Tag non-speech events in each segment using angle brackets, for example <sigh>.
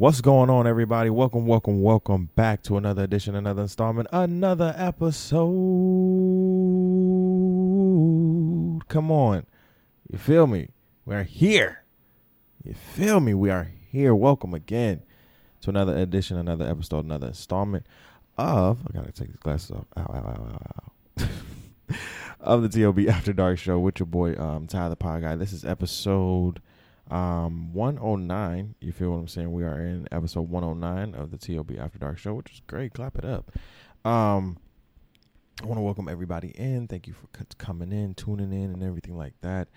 What's going on, everybody? Welcome, welcome, welcome back to another edition, another installment, another episode. Come on. You feel me? We're here. You feel me? We are here. Welcome again to another edition, another episode, another installment of. I gotta take these glasses off. Ow, ow, ow, <laughs> of the TOB After Dark Show with your boy um, Ty the Pod Guy. This is episode um 109 you feel what i'm saying? We are in episode 109 of the tob after dark show which is great. Clap it up. Um i want to welcome everybody in. Thank you for c- coming in tuning in and everything like that.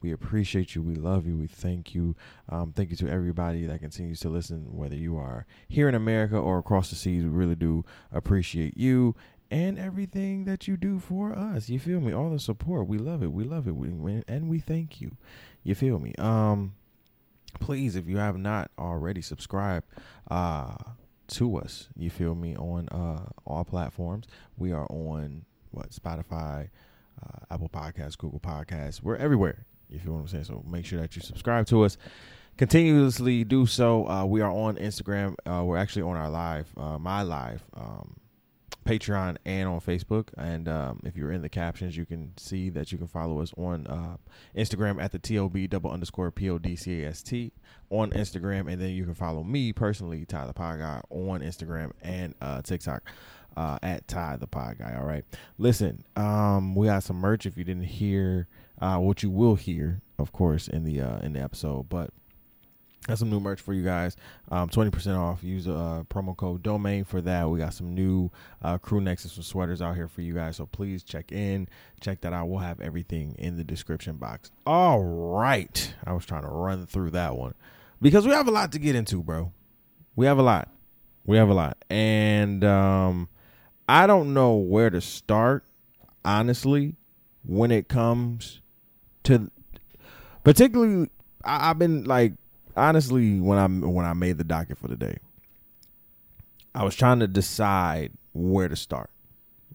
We appreciate you. We love you. We thank you. Um, thank you to everybody that continues to listen whether you are here in america or across the seas. We really do appreciate you and everything that you do for us. You feel me? All the support. We love it. We love it. We, and we thank you. You feel me? Um please, if you have not already subscribed uh, to us, you feel me, on uh, all platforms. We are on what Spotify, uh, Apple Podcasts, Google Podcasts. We're everywhere. If You what I'm saying? So make sure that you subscribe to us. Continuously do so. Uh, we are on Instagram. Uh, we're actually on our live, uh, my live. Um, Patreon and on Facebook. And um, if you're in the captions, you can see that you can follow us on uh, Instagram at the TOB double underscore P O D C A S T on Instagram. And then you can follow me personally, Ty the Pod Guy, on Instagram and uh, TikTok. Uh, at Ty the Pod Guy. All right. Listen, um, we got some merch. If you didn't hear, uh, what you will hear, of course, in the uh, in the episode, but Got some new merch for you guys. Um, 20% off. Use a uh, promo code domain for that. We got some new uh, crew necks and some sweaters out here for you guys. So please check in, check that out. We'll have everything in the description box. All right. I was trying to run through that one because we have a lot to get into, bro. We have a lot. We have a lot. And um, I don't know where to start, honestly, when it comes to particularly, I, I've been like, honestly, when I when I made the docket for the day, I was trying to decide where to start.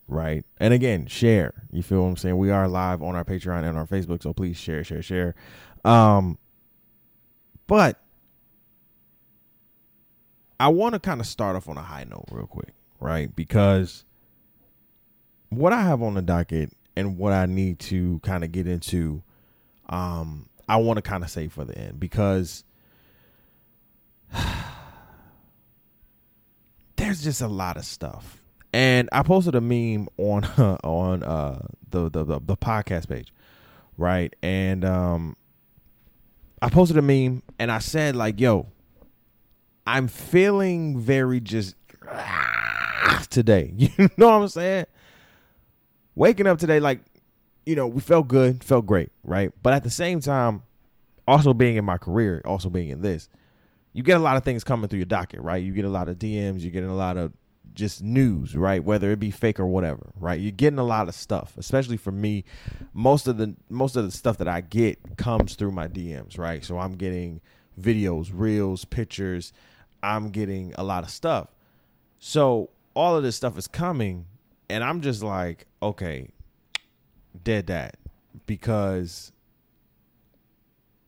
Right. And again, share. You feel what I'm saying? We are live on our Patreon and our Facebook, so please share, share, share. Um but I want to kind of start off on a high note real quick, right? Because what I have on the docket and what I need to kind of get into um I want to kind of say for the end because <sighs> there's just a lot of stuff. And I posted a meme on uh, <laughs> on uh, the, the, the the podcast page, right? And um, I posted a meme and I said like, "Yo, I'm feeling very just <sighs> today." <laughs> You know what I'm saying? Waking up today, like, you know, we felt good, felt great, right? But at the same time, also being in my career, also being in this, you get a lot of things coming through your docket, right? You get a lot of DMs, you're getting a lot of just news, right? Whether it be fake or whatever, right? You're getting a lot of stuff, especially for me. Most of the most of the stuff that I get comes through my DMs, right? So I'm getting videos, reels, pictures. I'm getting a lot of stuff. So all of this stuff is coming, and I'm just like, okay, dead that because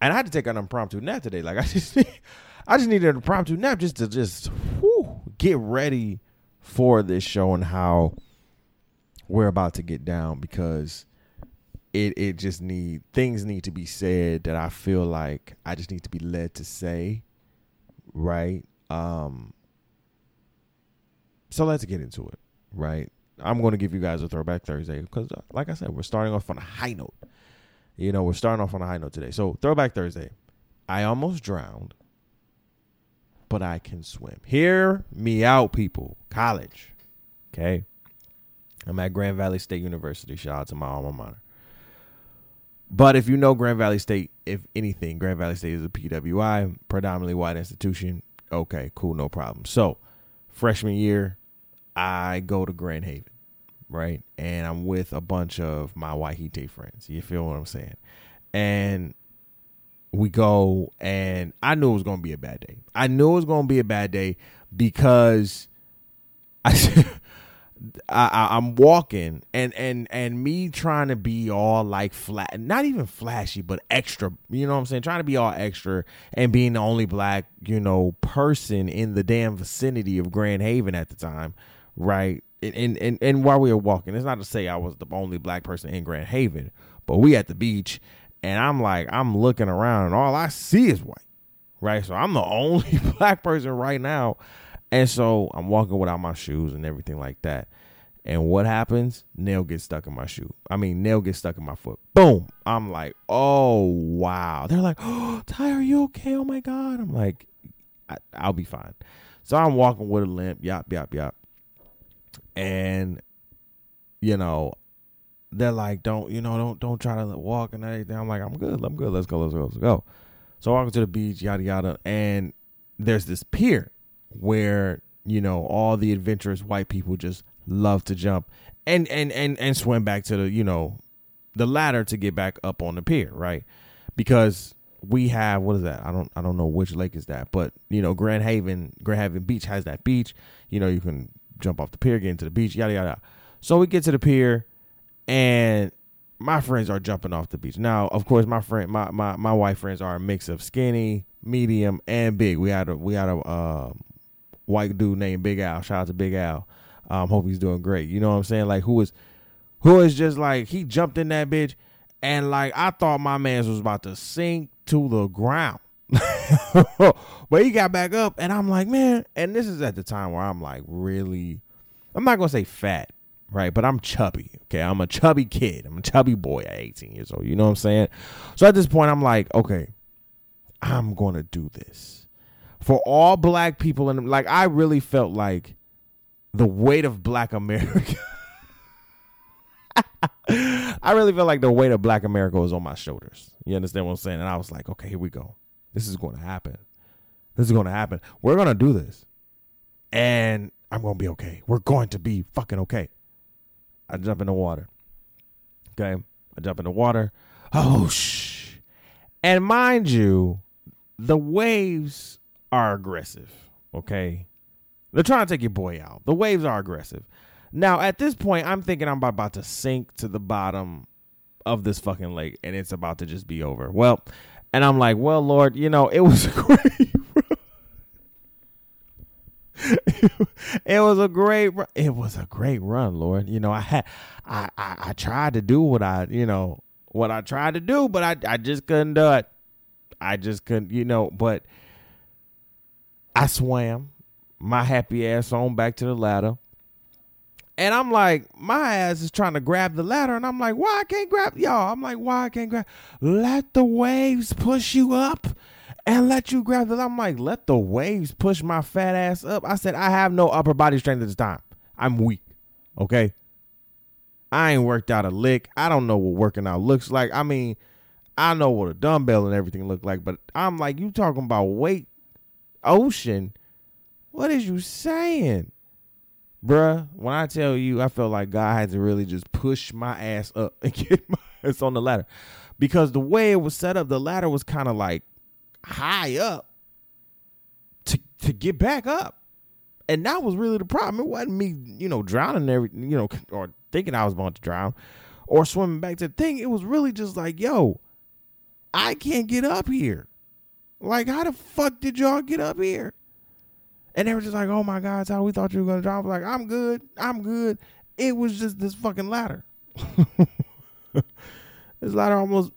and I had to take an impromptu nap today. Like <laughs> I just I just needed an impromptu nap just to just whew, get ready for this show and how we're about to get down because it it just need things need to be said that I feel like I just need to be led to say, right? Um so let's get into it, right? I'm going to give you guys a throwback Thursday because, uh, like I said, we're starting off on a high note. You know, we're starting off on a high note today. So, throwback Thursday. I almost drowned, but I can swim. Hear me out, people. College. Okay. I'm at Grand Valley State University. Shout out to my alma mater. But if you know Grand Valley State, if anything, Grand Valley State is a PWI, predominantly white institution. Okay, cool, no problem. So, freshman year, I go to Grand Haven, right? And I'm with a bunch of my Wahite friends. You feel what I'm saying? And we go, and I knew it was to be a bad day. I knew it was to be a bad day because I <laughs> I, I am walking and and and me trying to be all like flat, not even flashy, but extra. You know what I'm saying? Trying to be all extra and being the only black you know person in the damn vicinity of Grand Haven at the time, right? And and and while we were walking, it's not to say I was the only black person in Grand Haven, but we at the beach, and I'm like I'm looking around and all I see is white, right? So I'm the <laughs> only black person right now and so I'm walking without my shoes and everything like that. And what happens? Nail gets stuck in my shoe. I mean, nail gets stuck in my foot. Boom. I'm like, oh, wow. They're like, oh, <gasps> Ty, are you okay? Oh, my God. I'm like, I, will be fine. So I'm walking with a limp, yop, yop, yop. And, you know, they're like, don't, you know, don't, don't try to walk and everything. I'm like, I'm good. I'm good. Let's go. Let's go. Let's go. So walking to the beach, yada, yada. And there's this pier where you know all the adventurous white people just love to jump and and and and swim back to the you know the ladder to get back up on the pier, right? Because we have what is that? I don't I don't know which lake is that, but you know Grand Haven Grand Haven Beach has that beach. You know you can jump off the pier, get into the beach, yada yada. So we get to the pier, and my friends are jumping off the beach. Now, of course, my friend my my my white friends are a mix of skinny, medium, and big. We had a we had a um, white dude named Big Al. Shout out to Big Al. Um, hope he's doing great. You know what I'm saying? Like who is who is just like he jumped in that bitch and like I thought my man's was about to sink to the ground. <laughs> but he got back up and I'm like, man, and this is at the time where I'm like really I'm not gonna say fat, right? But I'm chubby. Okay. I'm a chubby kid. I'm a chubby boy at 18 years old. You know what I'm saying? So at this point I'm like, okay, I'm gonna do this for all black people and like I really felt like the weight of black America. <laughs> I really felt like the weight of black America was on my shoulders. You understand what I'm saying? And I was like, okay, here we go. This is going to happen. This is going to happen. We're going to do this. And I'm going to be okay. We're going to be fucking okay. I jump in the water. Okay. I jump in the water. Oh, shh. And mind you, the waves are aggressive. Okay. They're trying to take your boy out. The waves are aggressive. Now, at this point, I'm thinking I'm about to sink to the bottom of this fucking lake and it's about to just be over. Well, and I'm like, well, Lord, you know, it was <laughs> a great. <laughs> it was a great it was a great run lord you know i had I, I i tried to do what i you know what i tried to do but i i just couldn't do it i just couldn't you know but I swam my happy ass on back to the ladder. And I'm like, my ass is trying to grab the ladder, and I'm like, why I can't grab y'all? I'm like, why I can't grab? Let the waves push you up and let you grab the. I'm like, let the waves push my fat ass up. I said, I have no upper body strength at this time. I'm weak. Okay. I ain't worked out a lick. I don't know what working out looks like. I mean, I know what a dumbbell and everything look like, but I'm like, you talking about weight ocean. What is you saying? Bruh, when I tell you, I felt like God had to really just push my ass up <laughs> and get my ass on the ladder. Because the way it was set up, the ladder was kind of like high up to to get back up. And that was really the problem. It wasn't me, you know, drowning every you know, or thinking I was about to drown or swimming back to the thing. It was really just like, yo, I can't get up here. Like, how the fuck did y'all get up here? And they were just like, oh my God, how we thought you were to drop. Like, I'm good. I'm good. It was just this fucking ladder. <laughs> this ladder almost,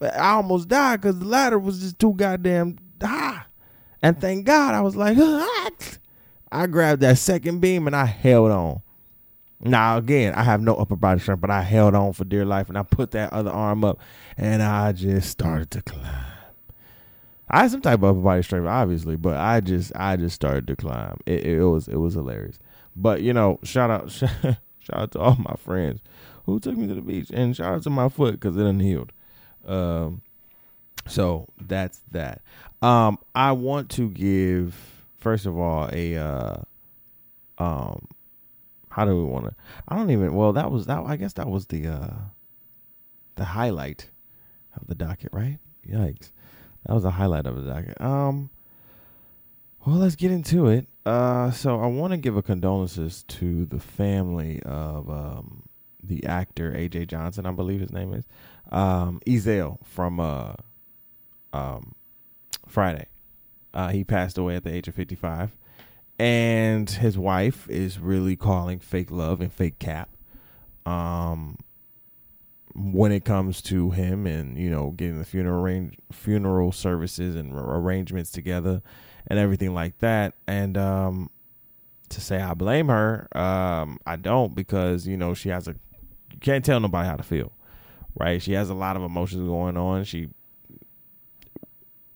I almost died because the ladder was just too goddamn high. And thank God I was like, what? <laughs> I grabbed that second beam and I held on. Now again, I have no upper body strength, but I held on for dear life and I put that other arm up and I just started to climb. I had some type of upper body strength, obviously, but I just I just started to climb. It, it was it was hilarious. But you know, shout out <laughs> shout, out to all my friends who took me to the beach, and shout out to my foot because it unhealed. Um, so that's that. Um, I want to give first of all a uh, um, how do we want to? I don't even. Well, that was that. I guess that was the uh, the highlight of the docket, right? Yikes. That was the highlight of the docket. Um, well, let's get into it. Uh, so I want to give a condolences to the family of um, the actor AJ Johnson, I believe his name is, um, Ezal from uh, um, Friday. Uh, he passed away at the age of 55, and his wife is really calling fake love and fake cap. Um, when it comes to him and you know getting the funeral arrange, funeral services and arrangements together and everything like that and um to say I blame her um I don't because you know she has a you can't tell nobody how to feel right she has a lot of emotions going on she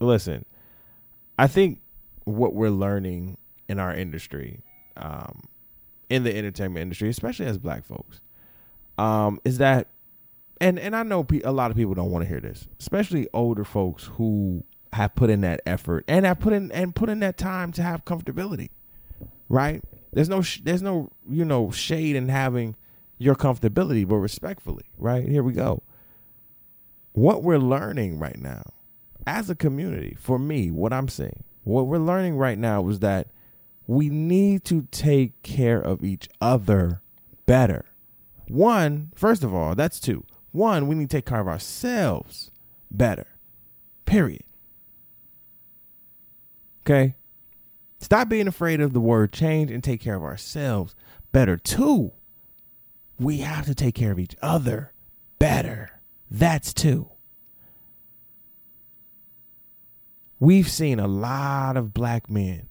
listen I think what we're learning in our industry um in the entertainment industry especially as black folks um is that and and I know a lot of people don't want to hear this, especially older folks who have put in that effort and have put in and put in that time to have comfortability. Right? There's no sh- there's no you know shade in having your comfortability, but respectfully. Right? Here we go. What we're learning right now, as a community, for me, what I'm saying, what we're learning right now is that we need to take care of each other better. One, first of all, that's two. One, we need to take care of ourselves better. Period. Okay? Stop being afraid of the word change and take care of ourselves better. Two, we have to take care of each other better. That's two. We've seen a lot of black men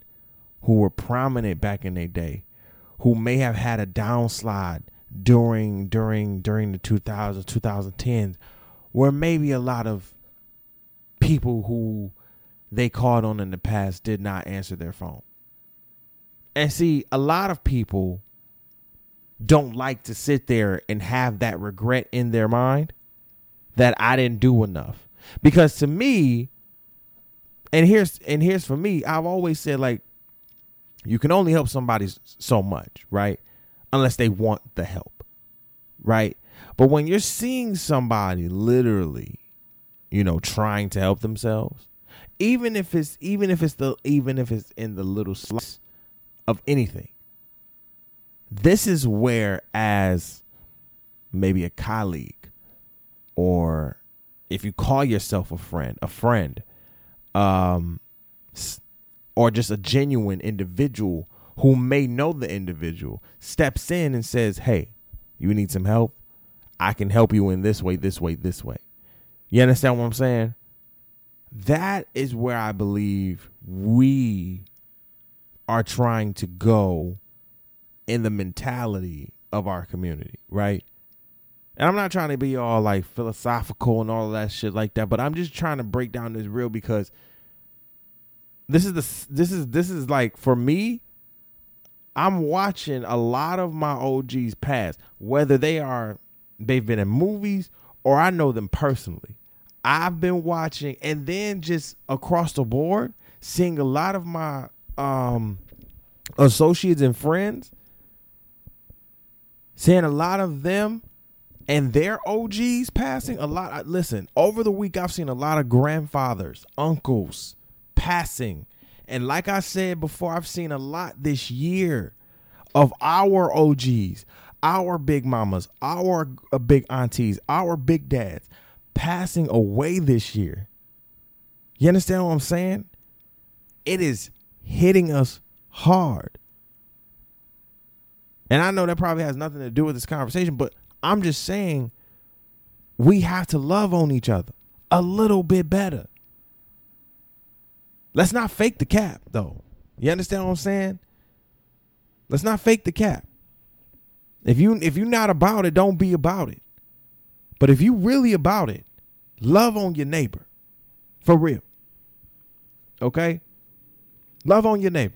who were prominent back in their day who may have had a downslide during during during the 2000s 2010s where maybe a lot of people who they called on in the past did not answer their phone and see a lot of people don't like to sit there and have that regret in their mind that I didn't do enough because to me and here's and here's for me I've always said like you can only help somebody so much right unless they want the help, right? But when you're seeing somebody literally, you know, trying to help themselves, even if it's even if it's the even if it's in the little slice of anything, this is where as maybe a colleague or if you call yourself a friend, a friend, um, or just a genuine individual who may know the individual steps in and says, Hey, you need some help? I can help you in this way, this way, this way. You understand what I'm saying? That is where I believe we are trying to go in the mentality of our community, right? And I'm not trying to be all like philosophical and all that shit like that, but I'm just trying to break down this real because this is the this is this is like for me I'm watching a lot of my OGs pass, whether they are they've been in movies or I know them personally. I've been watching and then just across the board seeing a lot of my um associates and friends seeing a lot of them and their OGs passing a lot I, listen, over the week I've seen a lot of grandfathers, uncles passing and like I said before, I've seen a lot this year of our OGs, our big mamas, our uh, big aunties, our big dads passing away this year. You understand what I'm saying? It is hitting us hard. And I know that probably has nothing to do with this conversation, but I'm just saying we have to love on each other a little bit better. Let's not fake the cap, though. You understand what I'm saying? Let's not fake the cap. If you if you're not about it, don't be about it. But if you really about it, love on your neighbor. For real. Okay? Love on your neighbor.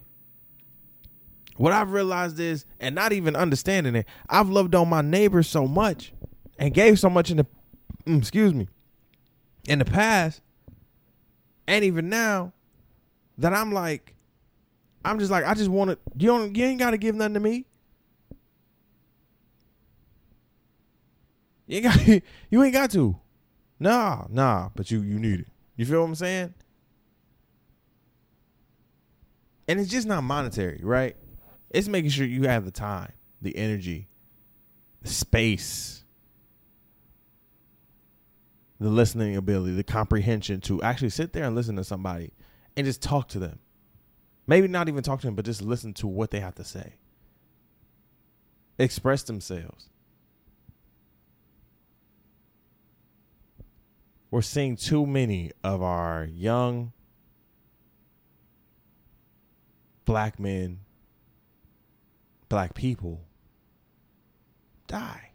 What I've realized is, and not even understanding it, I've loved on my neighbor so much and gave so much in the mm, excuse me in the past and even now that I'm like, I'm just like, I just want to. You don't. You ain't got to give nothing to me. You ain't got. <laughs> You ain't got to. Nah, nah. But you you need it. You feel what I'm saying? And it's just not monetary, right? It's making sure you have the time, the energy, the space, the listening ability, the comprehension to actually sit there and listen to somebody and just talk to them. Maybe not even talk to them, but just listen to what they have to say. Express themselves. We're seeing too many of our young black men, black people die.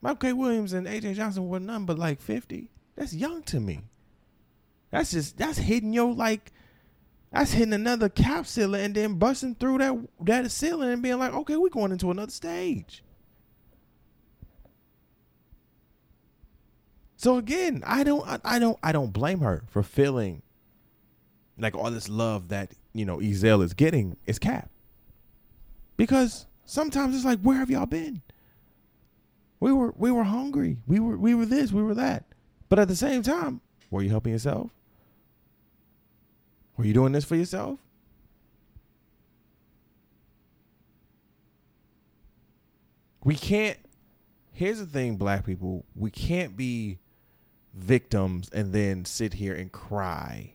Michael K. Williams and AJ Johnson were none but like 50. That's young to me. That's just that's hitting your like that's hitting another cap ceiling and then busting through that that ceiling and being like, okay, we're going into another stage. So again, I don't I, I don't I don't blame her for feeling like all this love that, you know, Ezal is getting is cap. Because sometimes it's like, where have y'all been? We were we were hungry. We were we were this, we were that. But at the same time, were you helping yourself? Were you doing this for yourself? We can't Here's the thing, black people, we can't be victims and then sit here and cry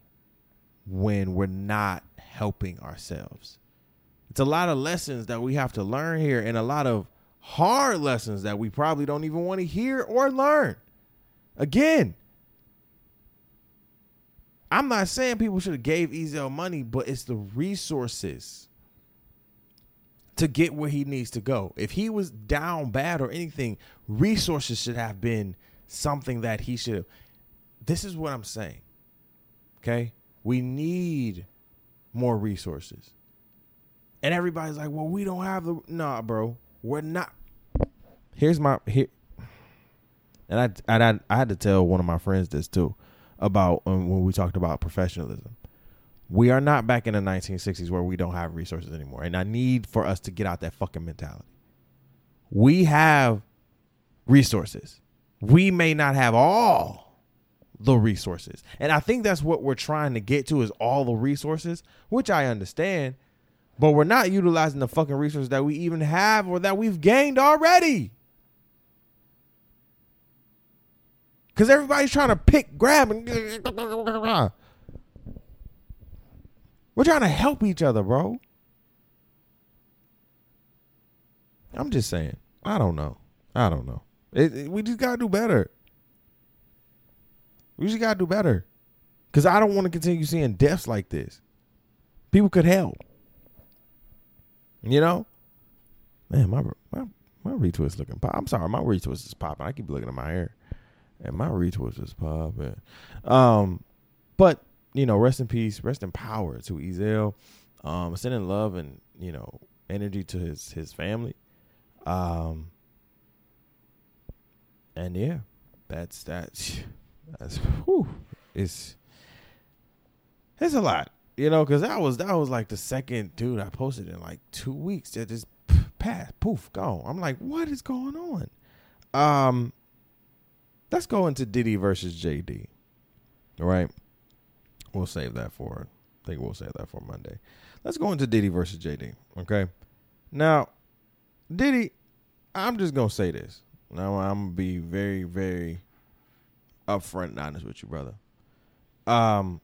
when we're not helping ourselves. It's a lot of lessons that we have to learn here and a lot of hard lessons that we probably don't even want to hear or learn. Again, I'm not saying people should have gave Ezal money, but it's the resources to get where he needs to go. If he was down bad or anything, resources should have been something that he should have. This is what I'm saying. Okay? We need more resources. And everybody's like, well, we don't have the. Nah, bro. We're not. Here's my here, and I and I, I had to tell one of my friends this too about um, when we talked about professionalism. We are not back in the 1960s where we don't have resources anymore, and I need for us to get out that fucking mentality. We have resources. We may not have all the resources, and I think that's what we're trying to get to is all the resources, which I understand but we're not utilizing the fucking resources that we even have or that we've gained already. Because everybody's trying to pick, grab, and. <laughs> We're trying to help each other, bro. I'm just saying. I don't know. I don't know. It, it, we just gotta do better. We just gotta do better. Cause I don't want to continue seeing deaths like this. People could help. You know, man, my my my retwist looking pop. I'm sorry, my retwist is popping. I keep looking at my hair, and my retwist is popping. Um, but you know, rest in peace, rest in power to Ezal. Um, sending love and you know energy to his his family. Um, and yeah, that's that's <sighs> that's whew, it's it's a lot you know, because that was that was like the second dude I posted in like two weeks that just passed, poof, gone. I'm like, what is going on? Um, let's go into Diddy versus JD. All right, we'll save that for. I think we'll save that for Monday. Let's go into Diddy versus JD. Okay, now Diddy, I'm just gonna say this. Now I'm gonna be very, very upfront and honest with you, brother. Um,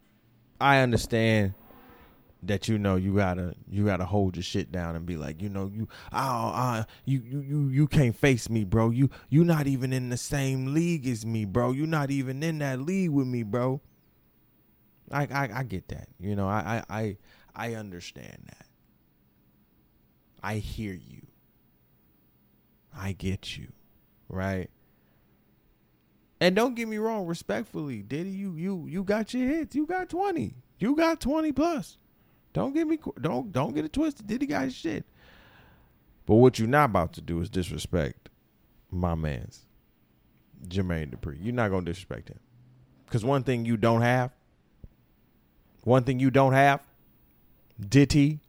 I understand that you know you gotta you gotta hold your shit down and be like you know you oh uh, you you you you can't face me bro. You you not even in the same league as me bro. You not even in that league with me bro. I I, I get that you know. I, I I I understand that. I hear you. I get you right and don't get me wrong, respectfully, Diddy, you you you got your hits. You got twenty. You got twenty plus. Don't get me don't don't get it twisted. Diddy got his shit. But what you're not about to do is disrespect my man's Jermaine Dupri. You're not gonna disrespect him. Cause one thing you don't have, one thing you don't have, Diddy,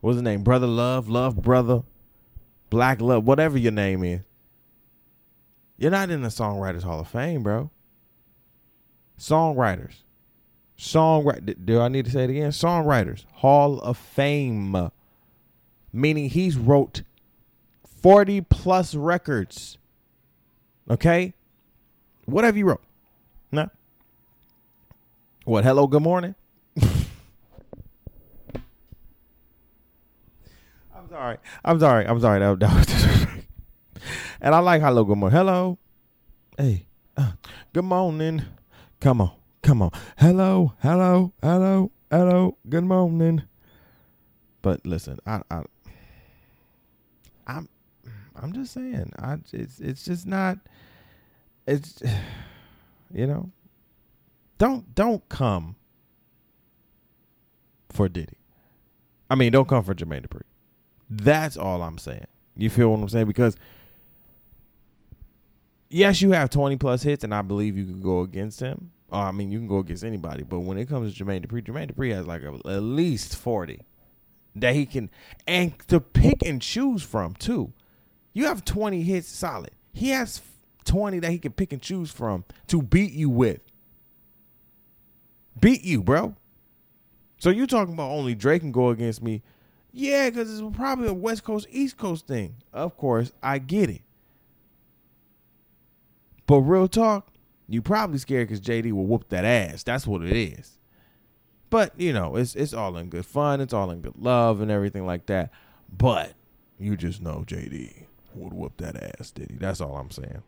what's his name? Brother Love, Love Brother, Black Love, whatever your name is. You're not in the Songwriters Hall of Fame, bro. Songwriters. Songwriter. Do I need to say it again? Songwriters Hall of Fame. Meaning he's wrote 40 plus records. Okay? What have you wrote? No. What? Hello, good morning. <laughs> I'm sorry. I'm sorry. I'm sorry. That, that was and I like hello, good morning. Hello. Hey. Uh, good morning. Come on. Come on. Hello. Hello. Hello. Hello. Good morning. But listen, I, I I'm I'm just saying. I it's it's just not it's <sighs> you know don't don't come for Diddy. I mean, don't come for Jermaine Dupri. That's all I'm saying. You feel what I'm saying? Because yes, you have 20 plus hits, and I believe you can go against him. Oh, I mean, you can go against anybody. But when it comes to Jermaine Dupri, Jermaine Dupri has like a, at least 40 that he can and to pick and choose from too. You have 20 hits solid. He has 20 that he can pick and choose from to beat you with. Beat you, bro. So you talking about only Drake can go against me? Yeah, because it's probably a West Coast East Coast thing. Of course, I get it. But real talk, you probably scared because JD will whoop that ass. That's what it is. But you know, it's it's all in good fun. It's all in good love and everything like that. But you just know JD would whoop that ass, Diddy. That's all I'm saying.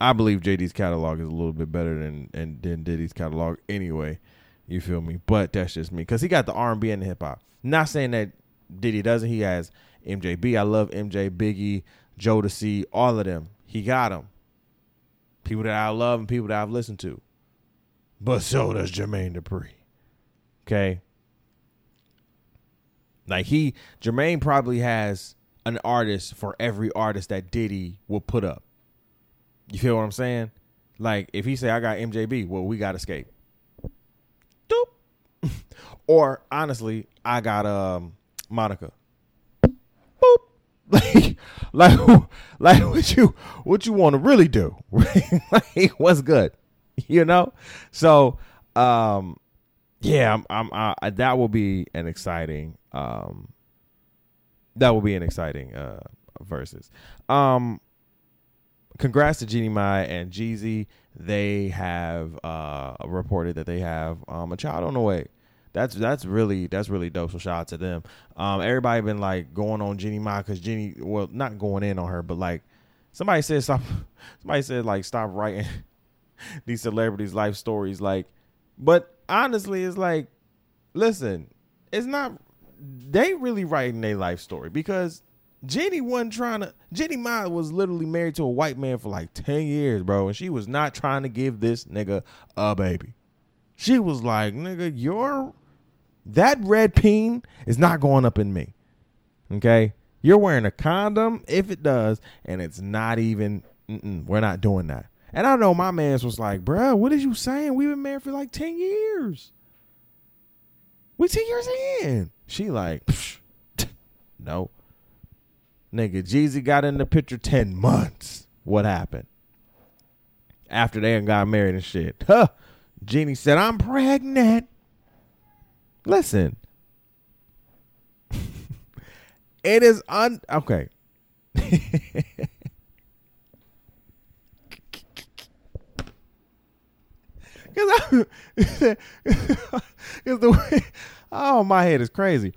I believe JD's catalog is a little bit better than and than Diddy's catalog anyway. You feel me? But that's just me because he got the R and B and the hip hop. Not saying that Diddy doesn't. He has MJB. I love MJ, Biggie, Jodeci, all of them. He got them. People that I love and people that I've listened to. But so does Jermaine Dupri. Okay. Like he, Jermaine probably has an artist for every artist that Diddy will put up. You feel what I'm saying? Like if he say I got MJB, well we got Xscape. Doop. <laughs> or honestly, I got um Monica. <laughs> Like like what you what you want to really do? <laughs> like what's good? You know? So um yeah, I'm, I'm I, that will be an exciting um that will be an exciting uh verses. Um congrats to Jeannie Mai and Jeezy. They have uh reported that they have um a child on the way. That's that's really that's really dope. So shout out to them. Um everybody been like going on Jenny Mai because Jenny, well not going in on her, but like somebody said stop <laughs> somebody said like stop writing <laughs> these celebrities' life stories like but honestly it's like listen, it's not they really writing their life story because Jenny wasn't trying to. Jenny Mai was literally married to a white man for like ten years, bro, and she was not trying to give this nigga a baby. She was like, "Nigga, your that red peen is not going up in me." Okay, you're wearing a condom if it does, and it's not even. we're not doing that. And I know my man's was like, "Bro, what is you saying? We've been married for like ten years. We ten years in." She like, no. Nigga, Jeezy got in the picture 10 months. What happened? After they got married and shit. Huh. Jeannie said, I'm pregnant. Listen. <laughs> it is un okay. <laughs> Cause, I, <laughs> Cause the way Oh, my head is crazy.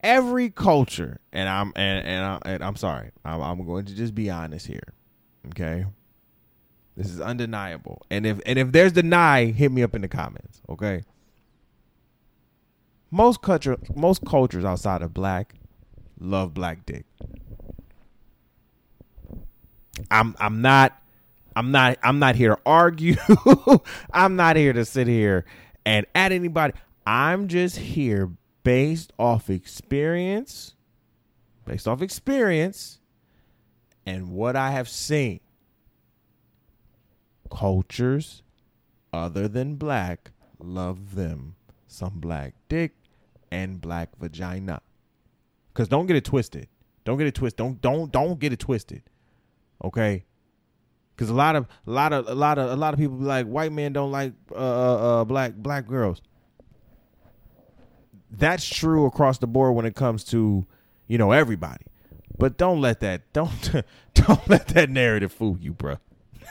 Every culture, and I'm and and, I, I'm sorry, I'm, I'm going to just be honest here. Okay, this is undeniable. And if and if there's deny, hit me up in the comments. Okay. Most culture, most cultures outside of black, love black dick. I'm I'm not I'm not I'm not here to argue. <laughs> I'm not here to sit here and at anybody. I'm just here based off experience, based off experience and what I have seen. Cultures other than black love them some black dick and black vagina. Cuz don't get it twisted. Don't get it twisted. Don't don't don't get it twisted. Okay? Because a lot of a lot of a lot of a lot of people be like white men don't like uh, uh, uh, black black girls. That's true across the board when it comes to you know everybody. But don't let that don't <laughs> don't let that narrative fool you, bro.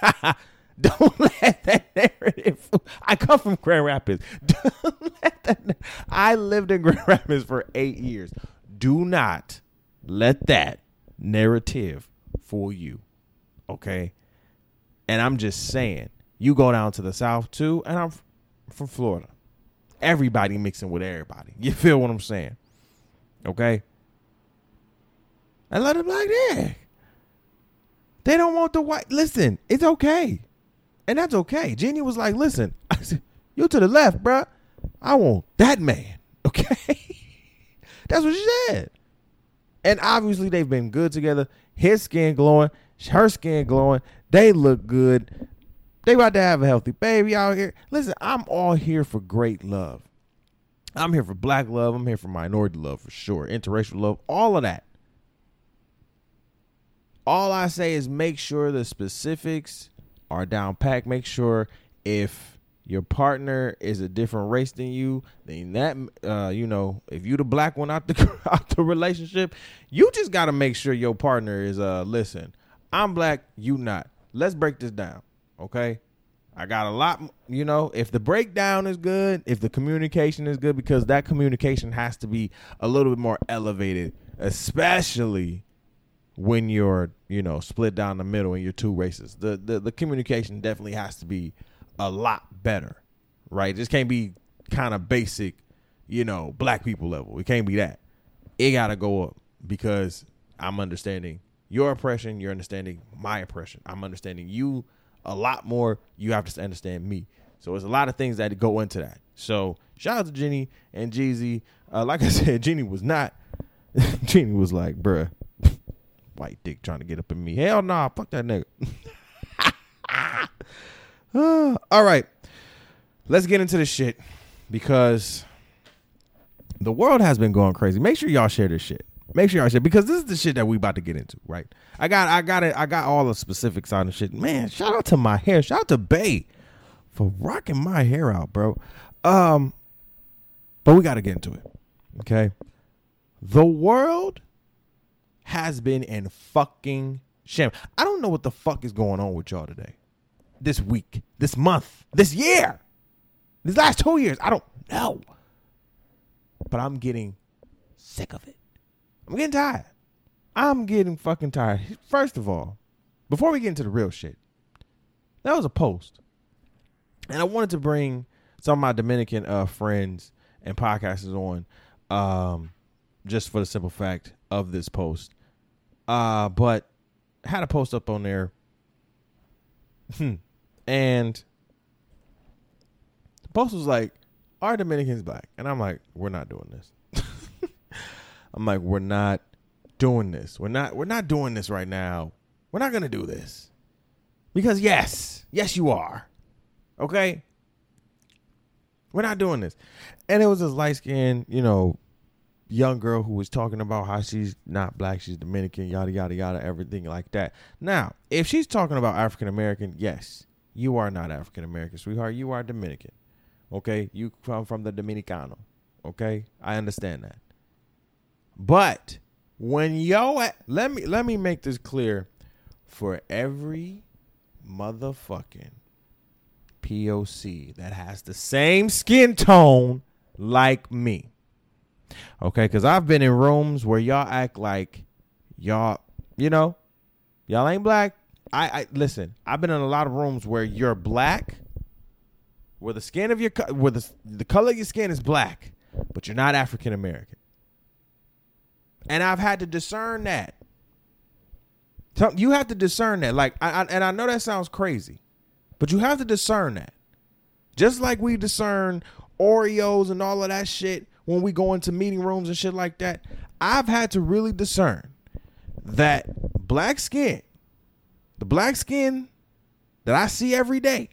<laughs> <laughs> don't let that narrative. I come from Grand Rapids. <laughs> Don't let that. I lived in Grand Rapids for eight years. Do not let that narrative fool you. Okay, and I'm just saying, you go down to the South too, and I'm from Florida. Everybody mixing with everybody. You feel what I'm saying? Okay and let them like that. They don't want the white. Listen, it's okay, and that's okay. Jenny was like, "Listen, <laughs> I said, you to the left, bruh. I want that man." <laughs> Okay, that's what she said. And obviously, they've been good together. His skin glowing, her skin glowing. They look good. They about to have a healthy baby out here. Listen, I'm all here for great love. I'm here for black love. I'm here for minority love for sure. Interracial love, all of that. All I say is make sure the specifics are down packed. Make sure if your partner is a different race than you, then that uh, you know, if you the black one out the <laughs> out the relationship, you just got to make sure your partner is uh listen, I'm black, you not. Let's break this down, okay? I got a lot, you know, if the breakdown is good, if the communication is good because that communication has to be a little bit more elevated, especially when you're you know split down the middle and you're two races. The the, the communication definitely has to be a lot better, right? This can't be kind of basic, you know, black people level. It can't be that. It got to go up because I'm understanding your oppression, you're understanding my oppression. I'm understanding you a lot more. You have to understand me. So there's a lot of things that go into that. So shout out to Jenny and Jeezy. Uh, like I <laughs> said, Jenny was not. <laughs> Jenny was like, bruh, white dick trying to get up in me. Hell nah, fuck that nigga. <laughs> all right, let's get into the shit because the world has been going crazy. Make sure y'all share this shit. Make sure y'all share because this is the shit that we about to get into, right? I got, I got it, I got all the specifics on the shit. Man, shout out to my hair. Shout out to Bay for rocking my hair out, bro. Um, but we got to get into it. Okay, the world has been in fucking shame. I don't know what the fuck is going on with y'all today. This week, this month, this year, these last two years. I don't know. But I'm getting sick of it. I'm getting tired. I'm getting fucking tired. First of all, before we get into the real shit, that was a post. And I wanted to bring some of my Dominican uh, friends and podcasters on um, just for the simple fact of this post. Uh, but had a post up on there. Hmm. and the post was like, Are Dominicans black? And I'm like, We're not doing this. <laughs> I'm like, We're not doing this. We're not we're not doing this right now. We're not gonna do this. Because yes, yes you are. Okay? We're not doing this. And it was this light skinned, you know, young girl who was talking about how she's not black, she's Dominican, yada yada yada, everything like that. Now, if she's talking about African American, yes, you are not African American, sweetheart. You are Dominican. Okay, you come from the Dominicano. Okay, I understand that. But when yo, let me let me make this clear for every motherfucking POC that has the same skin tone like me. Okay, because I've been in rooms where y'all act like y'all, you know, y'all ain't black. I, I listen. I've been in a lot of rooms where you're black, where the skin of your where the the color of your skin is black, but you're not African American. And I've had to discern that. You have to discern that. Like, I, I, and I know that sounds crazy, but you have to discern that. Just like we discern Oreos and all of that shit when we go into meeting rooms and shit like that, I've had to really discern that black skin, the black skin that I see every day,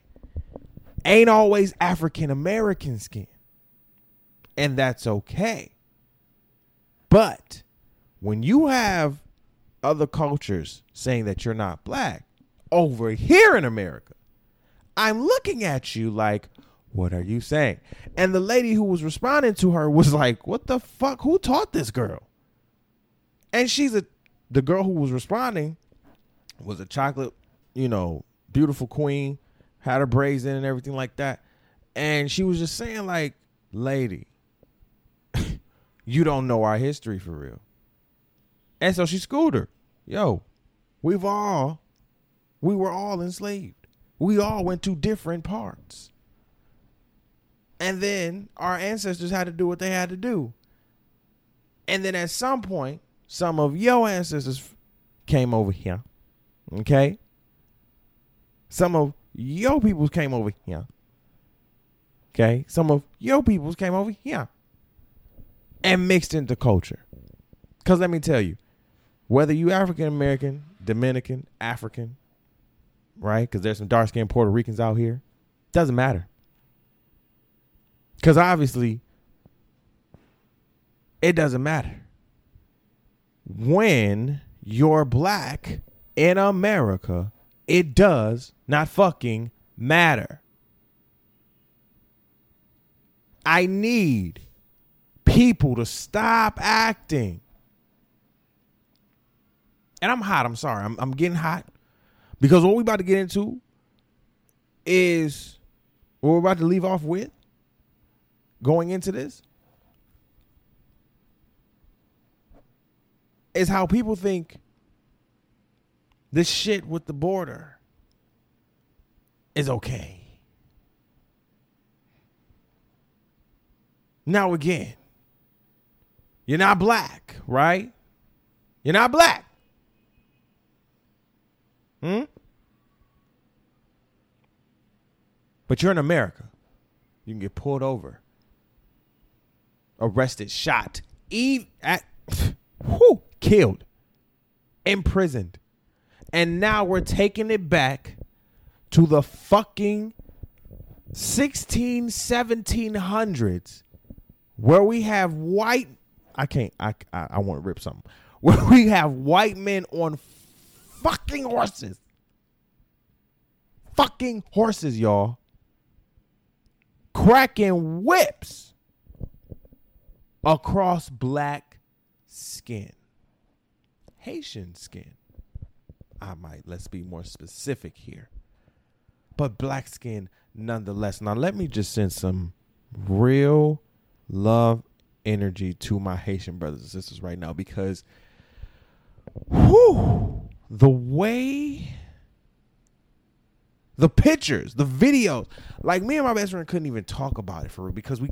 ain't always African American skin. And that's okay. But when you have other cultures saying that you're not black, over here in America. I'm looking at you like, what are you saying? And the lady who was responding to her was like, what the fuck? Who taught this girl? And she's a, the girl who was responding was a chocolate, you know, beautiful queen, had her braids in and everything like that. And she was just saying, like, lady, <laughs> you don't know our history for real. And so she schooled her. Yo, we've all, we were all enslaved. We all went to different parts. And then our ancestors had to do what they had to do. And then at some point, some of your ancestors came over here. Okay? Some of your peoples came over here. Okay? Some of your peoples came over here and mixed into culture. Because let me tell you, whether you African American, Dominican, African, right? Because there's some dark skinned Puerto Ricans out here, doesn't matter. Because obviously, it doesn't matter. When you're black in America, it does not fucking matter. I need people to stop acting. And I'm hot. I'm sorry. I'm, I'm getting hot because what we're about to get into is what we're about to leave off with going into this is how people think this shit with the border is okay. Now, again, you're not black, right? You're not black. Hmm? But you're in America. You can get pulled over, arrested, shot, even at, <sighs> whew, killed, imprisoned. And now we're taking it back to the fucking 16, 1700s where we have white I can't I I, I want to rip something. <laughs> Where we have white men on fucking horses. Fucking horses, y'all. Cracking whips across black skin. Haitian skin. I might, let's be more specific here. But black skin nonetheless. Now, let me just send some real love energy to my Haitian brothers and sisters right now because whew, the way the pictures, the videos, like me and my best friend couldn't even talk about it for real because we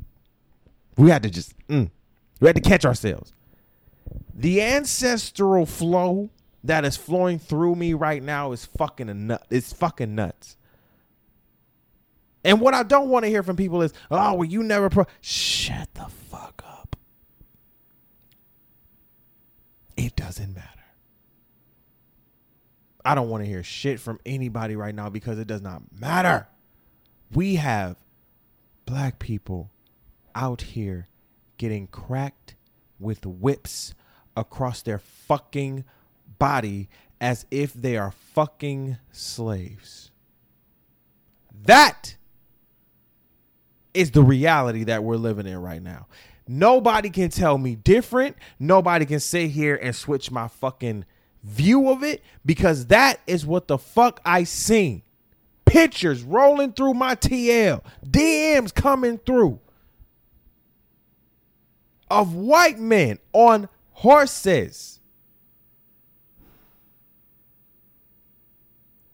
we had to just mm, we had to catch ourselves. The ancestral flow that is flowing through me right now is fucking a nut. It's fucking nuts. And what I don't want to hear from people is, "Oh, well, you never pro." Shut the fuck up. It doesn't matter. I don't want to hear shit from anybody right now because it does not matter. We have black people out here getting cracked with whips across their fucking body as if they are fucking slaves. That is the reality that we're living in right now. Nobody can tell me different. Nobody can sit here and switch my fucking view of it because that is what the fuck I seen. Pictures rolling through my TL, DMs coming through of white men on horses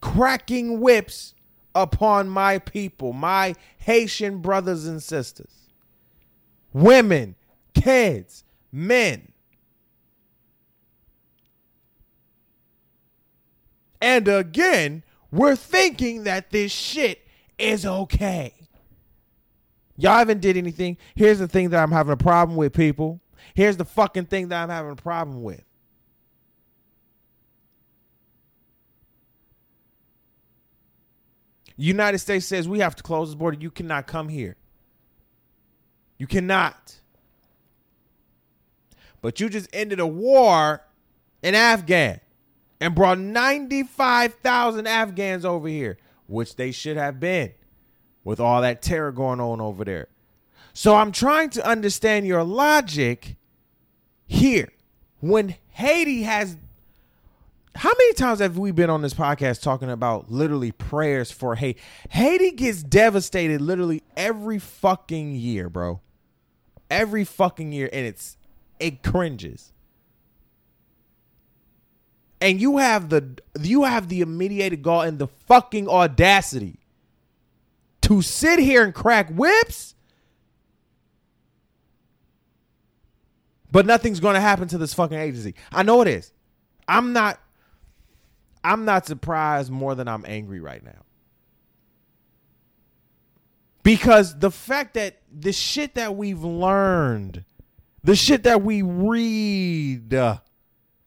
cracking whips upon my people, my Haitian brothers and sisters, women, kids, men. And again, we're thinking that this shit is okay. Y'all haven't did anything. Here's the thing that I'm having a problem with, people. Here's the fucking thing that I'm having a problem with. United States says we have to close the border. You cannot come here. You cannot. But you just ended a war in Afghan and brought 95,000 Afghans over here, which they should have been with all that terror going on over there. So I'm trying to understand your logic here. When Haiti has how many times have we been on this podcast talking about literally prayers for Haiti? Haiti gets devastated literally every fucking year, bro. Every fucking year, and it's it cringes. And you have the you have the immediate gall and the fucking audacity to sit here and crack whips. But nothing's going to happen to this fucking agency. I know it is. I'm not I'm not surprised more than I'm angry right now. Because the fact that the shit that we've learned, the shit that we read,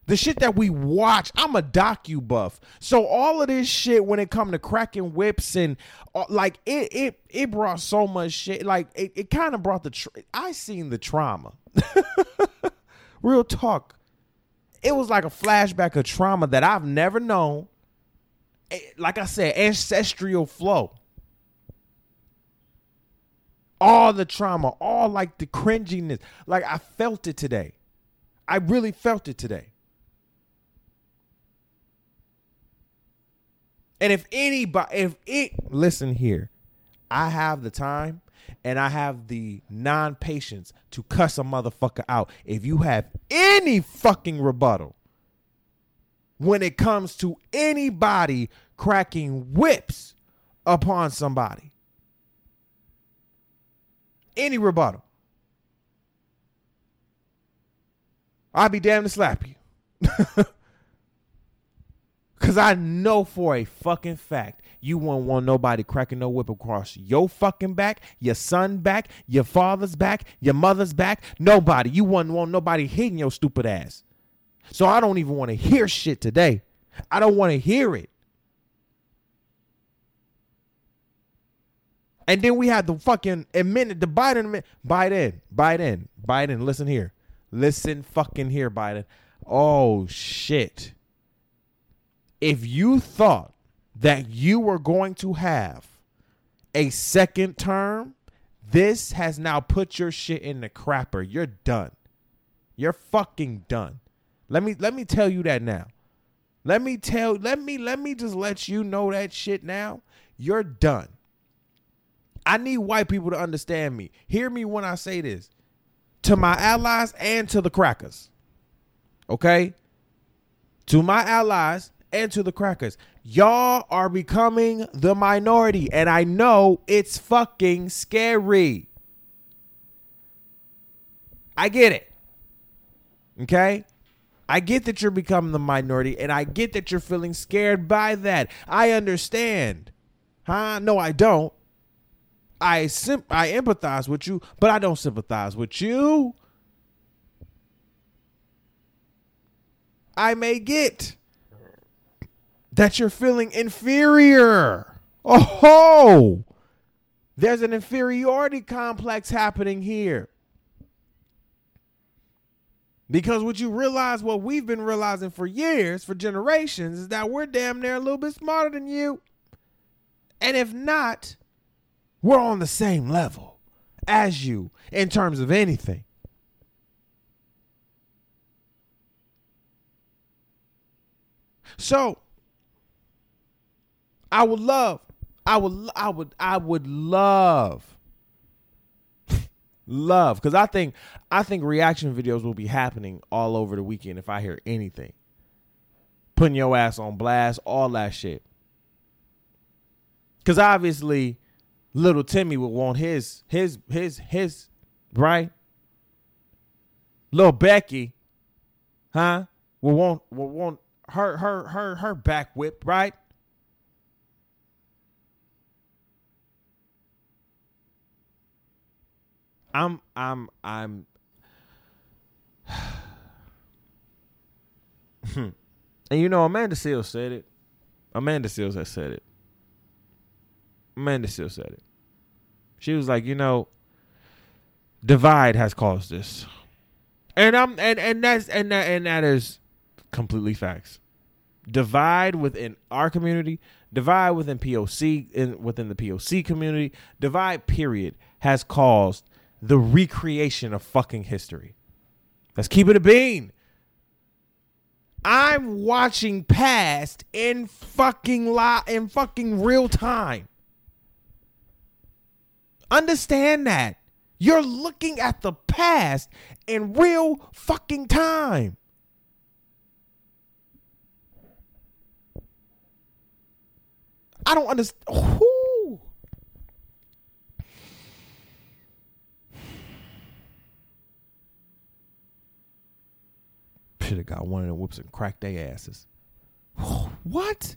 the shit that we watch, I'm a docu buff. So all of this shit when it come to cracking whips and uh, like it it it brought so much shit. Like it, it kind of brought the I seen the trauma. <laughs> Real talk it was like a flashback of trauma that I've never known. Eh, like I said, ancestral flow. All the trauma, all like the cringiness. Like I felt it today. I really felt it today. And if anybody, if it, listen here, I have the time and I have the non patience to cuss a motherfucker out. If you have any fucking rebuttal when it comes to anybody cracking whips upon somebody, any rebuttal, I'll be damned to slap you. <laughs> Cause I know for a fucking fact you won't want nobody cracking no whip across your fucking back, your son back, your father's back, your mother's back. Nobody. You wouldn't want nobody hitting your stupid ass. So I don't even want to hear shit today. I don't want to hear it. And then we had the fucking admit the Biden Biden Biden Biden. Listen here, listen fucking here, Biden. Oh shit! If you thought that you were going to have a second term, this has now put your shit in the crapper. You're done. You're fucking done. Let me let me tell you that now. Let me tell let me let me just let you know that shit now. You're done. I need white people to understand me. Hear me when I say this. To my allies and to the crackers. Okay? To my allies and to the crackers. Y'all are becoming the minority, and I know it's fucking scary. I get it. Okay? I get that you're becoming the minority, and I get that you're feeling scared by that. I understand. Huh? No, I don't. I sim- I empathize with you, but I don't sympathize with you. I may get that you're feeling inferior. Oh, there's an inferiority complex happening here. Because what you realize, what we've been realizing for years, for generations, is that we're damn near a little bit smarter than you. And if not, we're on the same level as you in terms of anything. So, I would love, I would, I would, I would love, love, because I think, I think reaction videos will be happening all over the weekend if I hear anything. Putting your ass on blast, all that shit. Because obviously, little Timmy would want his, his, his, his, right? Little Becky, huh? Will want, will want her, her, her, her back whip, right? I'm I'm I'm <sighs> and you know Amanda Seales said it. Amanda Seales has said it. Amanda Seales said it. She was like, you know, divide has caused this. And I'm and and that's and that and that is completely facts. divide within our community, divide within POC in within the POC community, divide period has caused the recreation of fucking history. Let's keep it a bean. I'm watching past in fucking li- in fucking real time. Understand that. You're looking at the past in real fucking time. I don't understand. Should have got one of them whoops and cracked their asses. <sighs> what?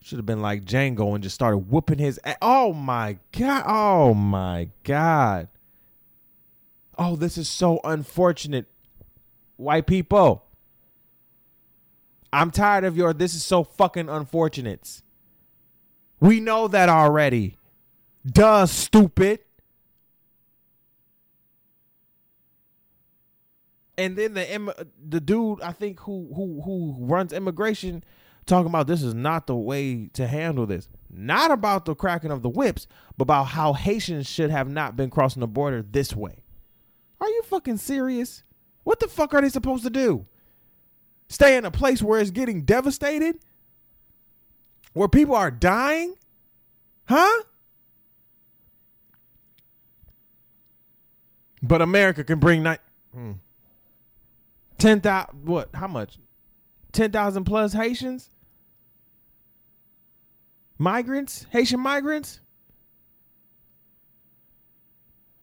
Should have been like Django and just started whooping his. A- oh my god! Oh my god! Oh, this is so unfortunate. White people, I'm tired of your. This is so fucking unfortunate. We know that already. Duh, stupid. And then the the dude I think who who who runs immigration talking about this is not the way to handle this. Not about the cracking of the whips, but about how Haitians should have not been crossing the border this way. Are you fucking serious? What the fuck are they supposed to do? Stay in a place where it's getting devastated? Where people are dying? Huh? But America can bring night. Hmm. Ten thousand. What? How much? Ten thousand plus Haitians. Migrants, Haitian migrants.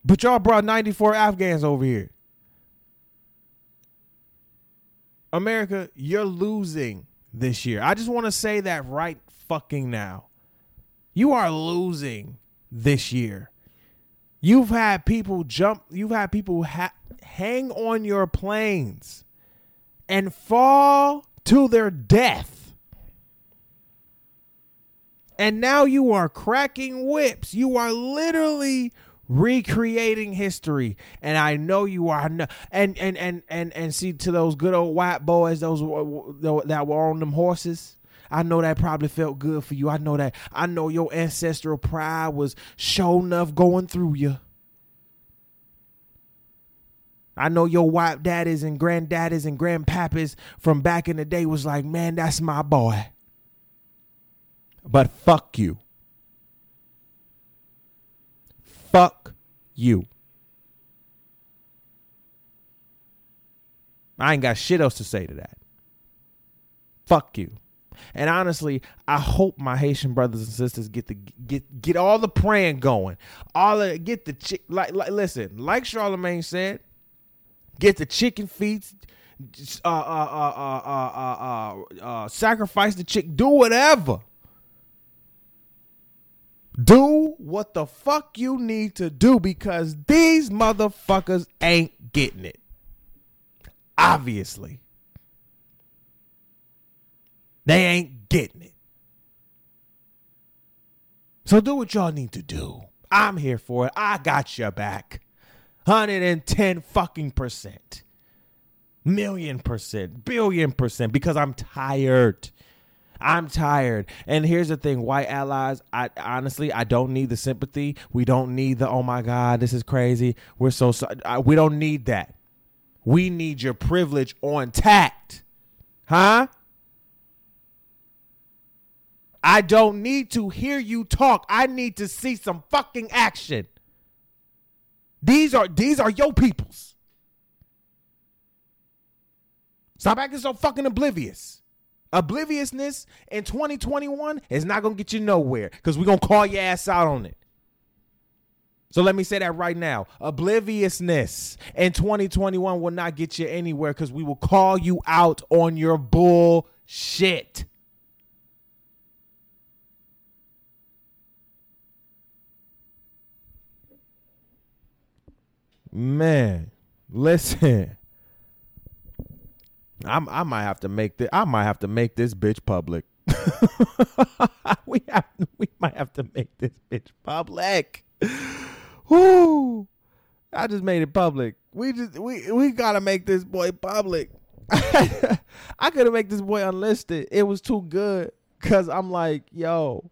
But y'all brought 94 Afghans over here. America, you're losing this year. I just want to say that right fucking now. You are losing this year. You've had people jump, you've had people ha- hang on your planes and fall to their death. And now you are cracking whips. You are literally recreating history and i know you are no, and and and and and see to those good old white boys those that were on them horses I know that probably felt good for you. I know that. I know your ancestral pride was show enough going through you. I know your white daddies and granddaddies and grandpappis from back in the day was like, man, that's my boy. But fuck you. Fuck you. I ain't got shit else to say to that. Fuck you. And honestly, I hope my Haitian brothers and sisters get the get get all the praying going. All the get the chick like like listen, like Charlemagne said, get the chicken feet, uh, uh, uh, uh, sacrifice the chick, do whatever. Do what the fuck you need to do because these motherfuckers ain't getting it. Obviously. They ain't getting it. So do what y'all need to do. I'm here for it. I got your back. 110 fucking percent. Million percent. Billion percent. Because I'm tired. I'm tired. And here's the thing, white allies, I honestly I don't need the sympathy. We don't need the oh my god, this is crazy. We're so sorry. We don't need that. We need your privilege on tact. Huh? I don't need to hear you talk. I need to see some fucking action. These are these are your peoples. Stop acting so fucking oblivious. Obliviousness in 2021 is not gonna get you nowhere because we're gonna call your ass out on it. So let me say that right now. Obliviousness in 2021 will not get you anywhere because we will call you out on your bullshit. Man, listen. I'm, I might have to make this. I might have to make this bitch public. <laughs> we have. We might have to make this bitch public. Whoo! I just made it public. We just we we gotta make this boy public. <laughs> I could have make this boy unlisted. It was too good. Cause I'm like, yo,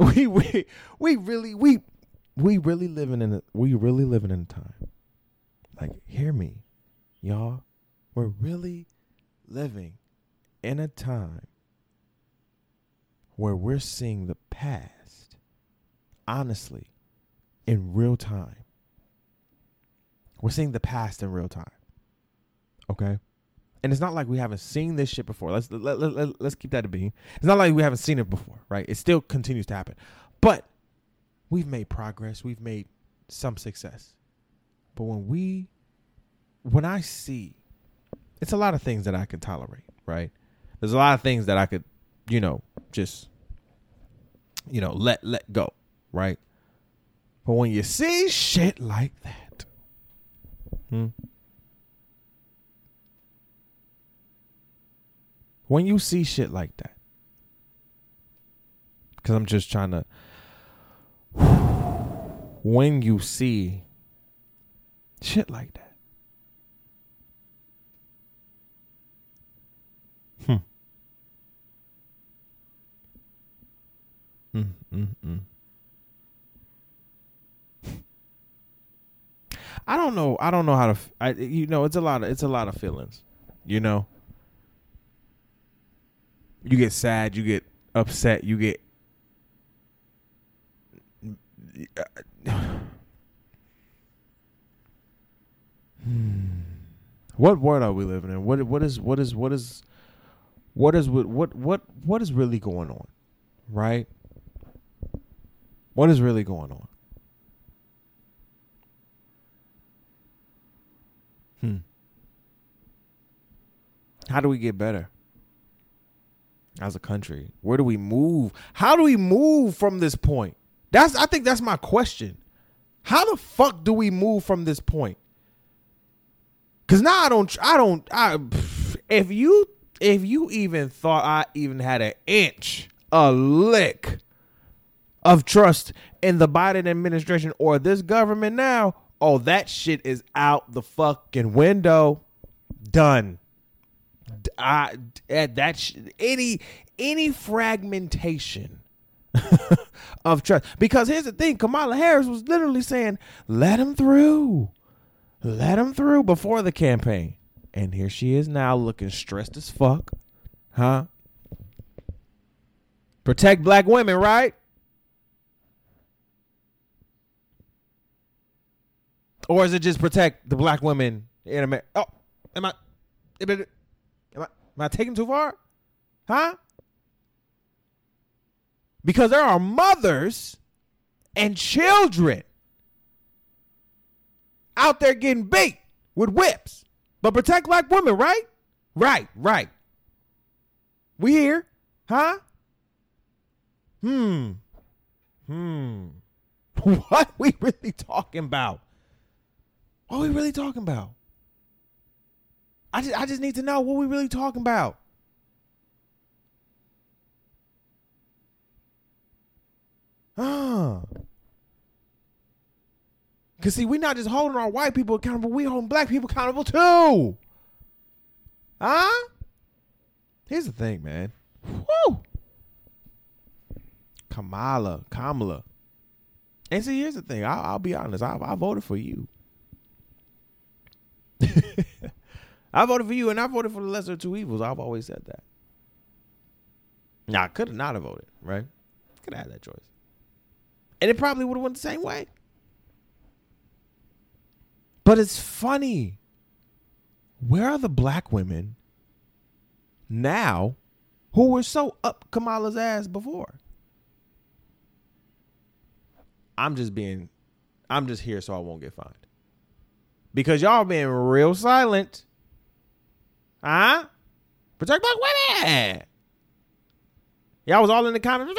we we we really we we really living in a we really living in a time. Like, hear me, y'all. We're really living in a time where we're seeing the past honestly in real time. We're seeing the past in real time. Okay? And it's not like we haven't seen this shit before. Let's let, let, let, let's keep that a being. It's not like we haven't seen it before, right? It still continues to happen. But we've made progress. We've made some success. But when we when I see it's a lot of things that I could tolerate, right? There's a lot of things that I could, you know, just you know, let let go, right? But when you see shit like that, hmm, when you see shit like that, because I'm just trying to, when you see shit like that, hmm. Mm, mm, mm. <laughs> I don't know. I don't know how to. I, you know, it's a lot of it's a lot of feelings. You know, you get sad, you get upset, you get. <sighs> What world are we living in? What what is what is what is what is what what what what is really going on, right? What is really going on? Hmm. How do we get better as a country? Where do we move? How do we move from this point? That's I think that's my question. How the fuck do we move from this point? Cause now I don't I don't I if you if you even thought I even had an inch, a lick of trust in the Biden administration or this government now, oh, that shit is out the fucking window. Done. I at eh, that sh- any any fragmentation <laughs> of trust because here's the thing Kamala Harris was literally saying let him through let him through before the campaign and here she is now looking stressed as fuck huh protect black women right Or is it just protect the black women in America? Oh, am I, am I, am I taking too far? Huh? Because there are mothers and children out there getting beat with whips. But protect black women, right? Right, right. We here? Huh? Hmm. Hmm. <laughs> What we really talking about? What we really talking about? I just I just need to know what we really talking about. Ah. Cause see, we're not just holding our white people accountable, we holding black people accountable too. Huh? Here's the thing, man. Woo! Kamala, Kamala. And see, here's the thing. I'll, I'll be honest. I, I voted for you. <laughs> I voted for you, and I voted for the lesser of two evils. I've always said that. Now I could have not have voted, right? Could have had that choice, and it probably would have went the same way. But it's funny. Where are the black women now who were so up Kamala's ass before? I'm just being, I'm just here so I won't get fined because y'all been real silent. Huh? Protect black women. Y'all was all in the comments.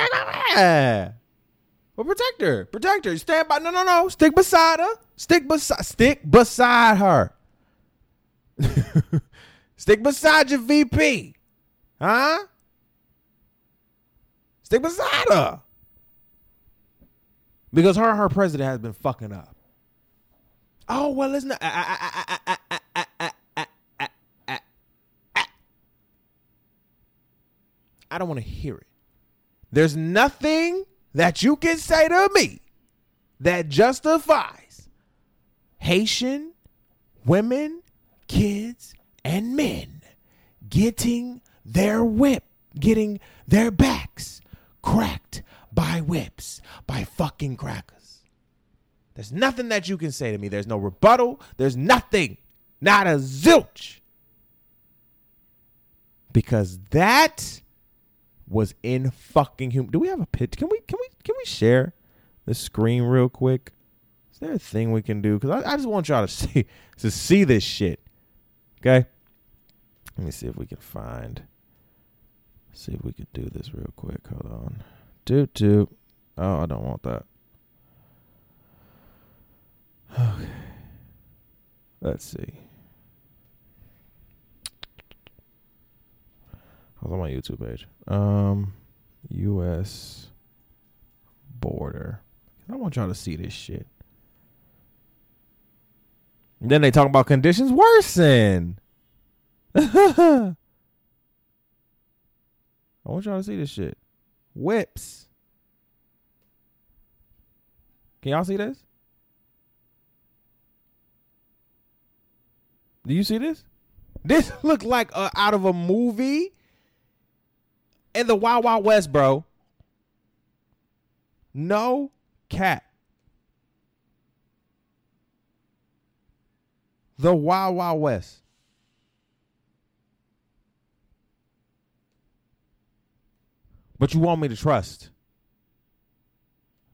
Well, protect her. Protect her. Stand by. No, no, no. Stick beside her. Stick beside. Stick beside her. Stick beside your VP. Huh? Stick beside her. Because her and her president has been fucking up. Oh, well, it's not. I don't want to hear it. There's nothing that you can say to me that justifies Haitian women, kids, and men getting their whip, getting their backs cracked by whips, by fucking crackers. There's nothing that you can say to me. There's no rebuttal. There's nothing. Not a zilch. Because that was in fucking human. Do we have a pitch? Can we can we can we share the screen real quick? Is there a thing we can do? Because I, I just want y'all to <laughs> see to see this shit. Okay. Let me see if we can find. See if we can do this real quick. Hold on. Doot doot. Oh, I don't want that. <sighs> Okay. Let's see. I was on my YouTube page. Um, U.S. border. I want y'all to see this shit. And then they talk about conditions worsen. <laughs> I want y'all to see this shit. Whips. Can y'all see this? Do you see this? This <laughs> look like uh, out of a movie in the Wild Wild West, bro. No cat. The Wild Wild West. But you want me to trust.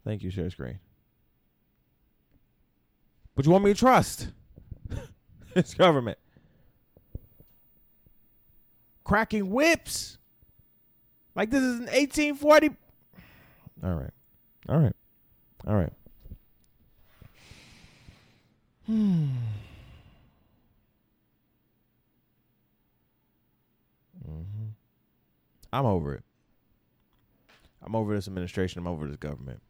Thank you, share screen. But you want me to trust. <laughs> it's government. Cracking whips. Like this is an 1840. All right. All right. All right. Hmm. Mm-hmm. I'm over it. I'm over this administration. I'm over this government.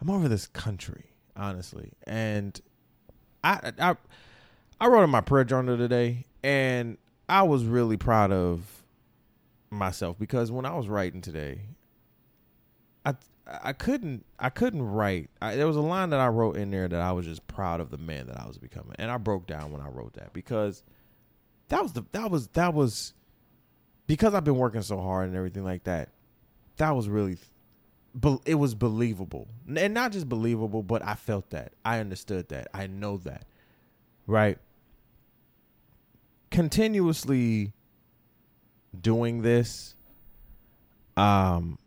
I'm over this country, honestly. And I I I wrote in my prayer journal today, and I was really proud of myself because when I was writing today, I I couldn't I couldn't write. I, there was a line that I wrote in there that I was just proud of the man that I was becoming, and I broke down when I wrote that because that was the that was that was because I've been working so hard and everything like that. That was really it was believable and not just believable but i felt that i understood that i know that right continuously doing this um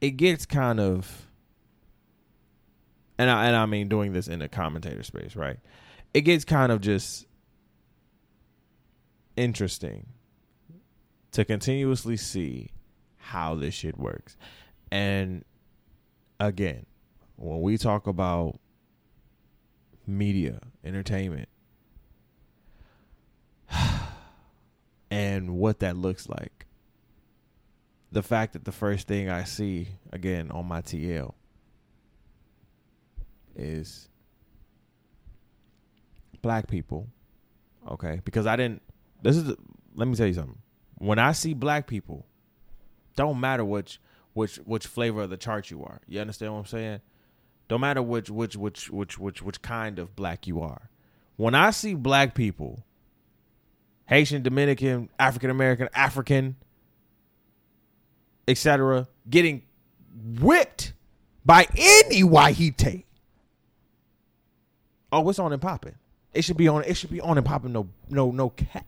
it gets kind of and I, and I mean doing this in a commentator space, right? It gets kind of just interesting to continuously see how this shit works. And again, when we talk about media, entertainment, and what that looks like. The fact that the first thing I see again on my TL is black people. Okay? Because I didn't this is let me tell you something. When I see black people, don't matter which which which flavor of the chart you are. You understand what I'm saying? Don't matter which which which which which which kind of black you are. When I see black people Haitian, Dominican, African American, African, etc., getting whipped by any Wahite. Oh, what's on and popping? It should be on. It should be on and popping. No, no, no. Cat.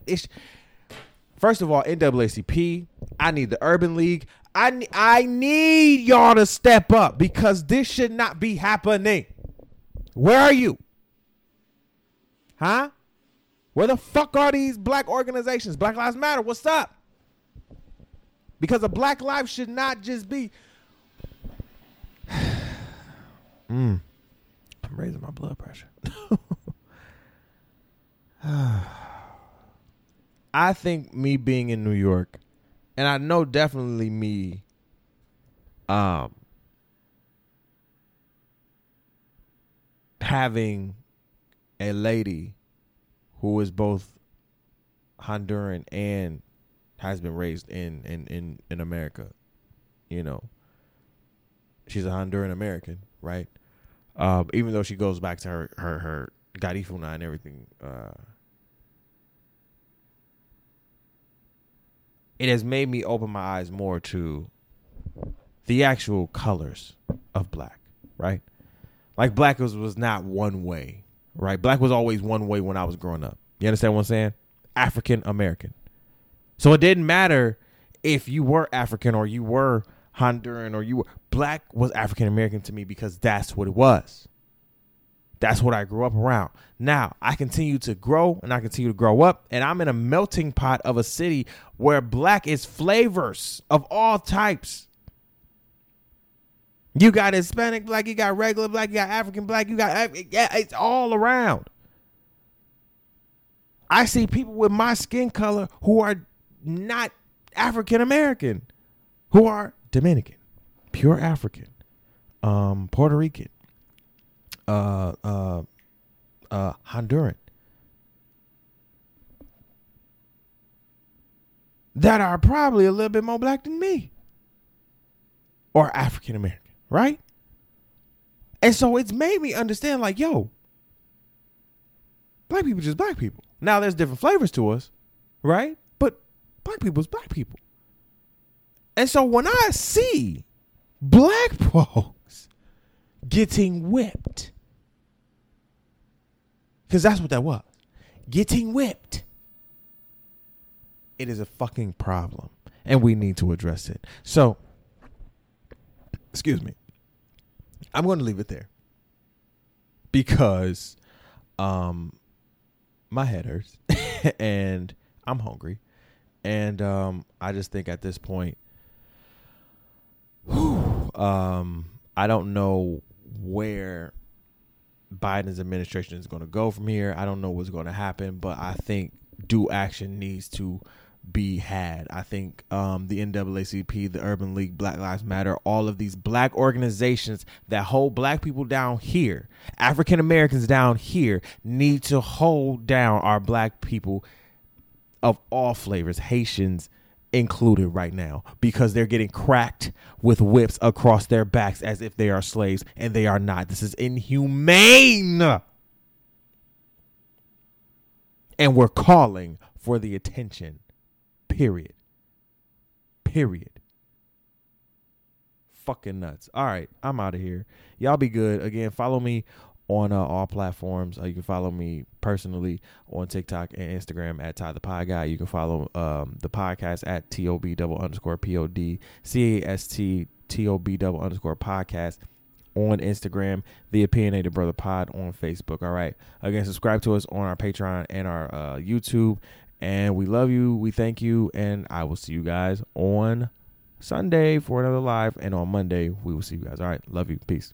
First of all, NAACP. I need the Urban League. I I need y'all to step up because this should not be happening. Where are you? Huh? Where the fuck are these black organizations? Black Lives Matter. What's up? Because a black life should not just be. <sighs> mm. I'm raising my blood pressure. <sighs> I think me being in New York, and I know definitely me, um, having a lady who is both Honduran and has been raised in in in in America. You know, she's a Honduran American, right? Uh, even though she goes back to her her her Garifuna and everything. Uh, it has made me open my eyes more to the actual colors of black, right? Like black was, was not one way, right? Black was always one way when I was growing up. You understand what I'm saying? African American. So it didn't matter if you were African or you were Honduran or you were black was African American to me because that's what it was. That's what I grew up around. Now I continue to grow and I continue to grow up, and I'm in a melting pot of a city where black is flavors of all types. You got Hispanic black, you got regular black, you got African black, you got yeah, it's all around. I see people with my skin color who are not African American, who are Dominican, pure African, um, Puerto Rican, uh, uh, uh, Honduran, that are probably a little bit more black than me, or African American, right? And so it's made me understand, like, yo, black people just black people. Now there's different flavors to us, right? But black people is black people. And so when I see black <laughs> folks getting whipped, because that's what that was, getting whipped, it is a fucking problem. And we need to address it. So, excuse me. I'm going to leave it there because um my head hurts <laughs> and I'm hungry. And um I just think at this point whew, um I don't know where Biden's administration is going to go from here. I don't know what's going to happen, but I think due action needs to be had. I think um, the NAACP, the Urban League, Black Lives Matter, all of these black organizations that hold black people down here, African Americans down here, need to hold down our black people of all flavors, Haitians included right now, because they're getting cracked with whips across their backs as if they are slaves, and they are not. This is inhumane. And we're calling for the attention Period. Period. Fucking nuts. All right, I'm out of here. Y'all be good. Again, follow me on uh, all platforms. Uh, you can follow me personally on TikTok and Instagram at Ty the Pod Guy. You can follow um, the podcast at TOB double underscore POD C A S T T O B double underscore podcast on Instagram, the Opinionated Bruhtha Pod on Facebook. All right. Again, subscribe to us on our Patreon and our uh, YouTube. And we love you. We thank you. And I will see you guys on Sunday for another live. And on Monday, we will see you guys. All right. Love you. Peace.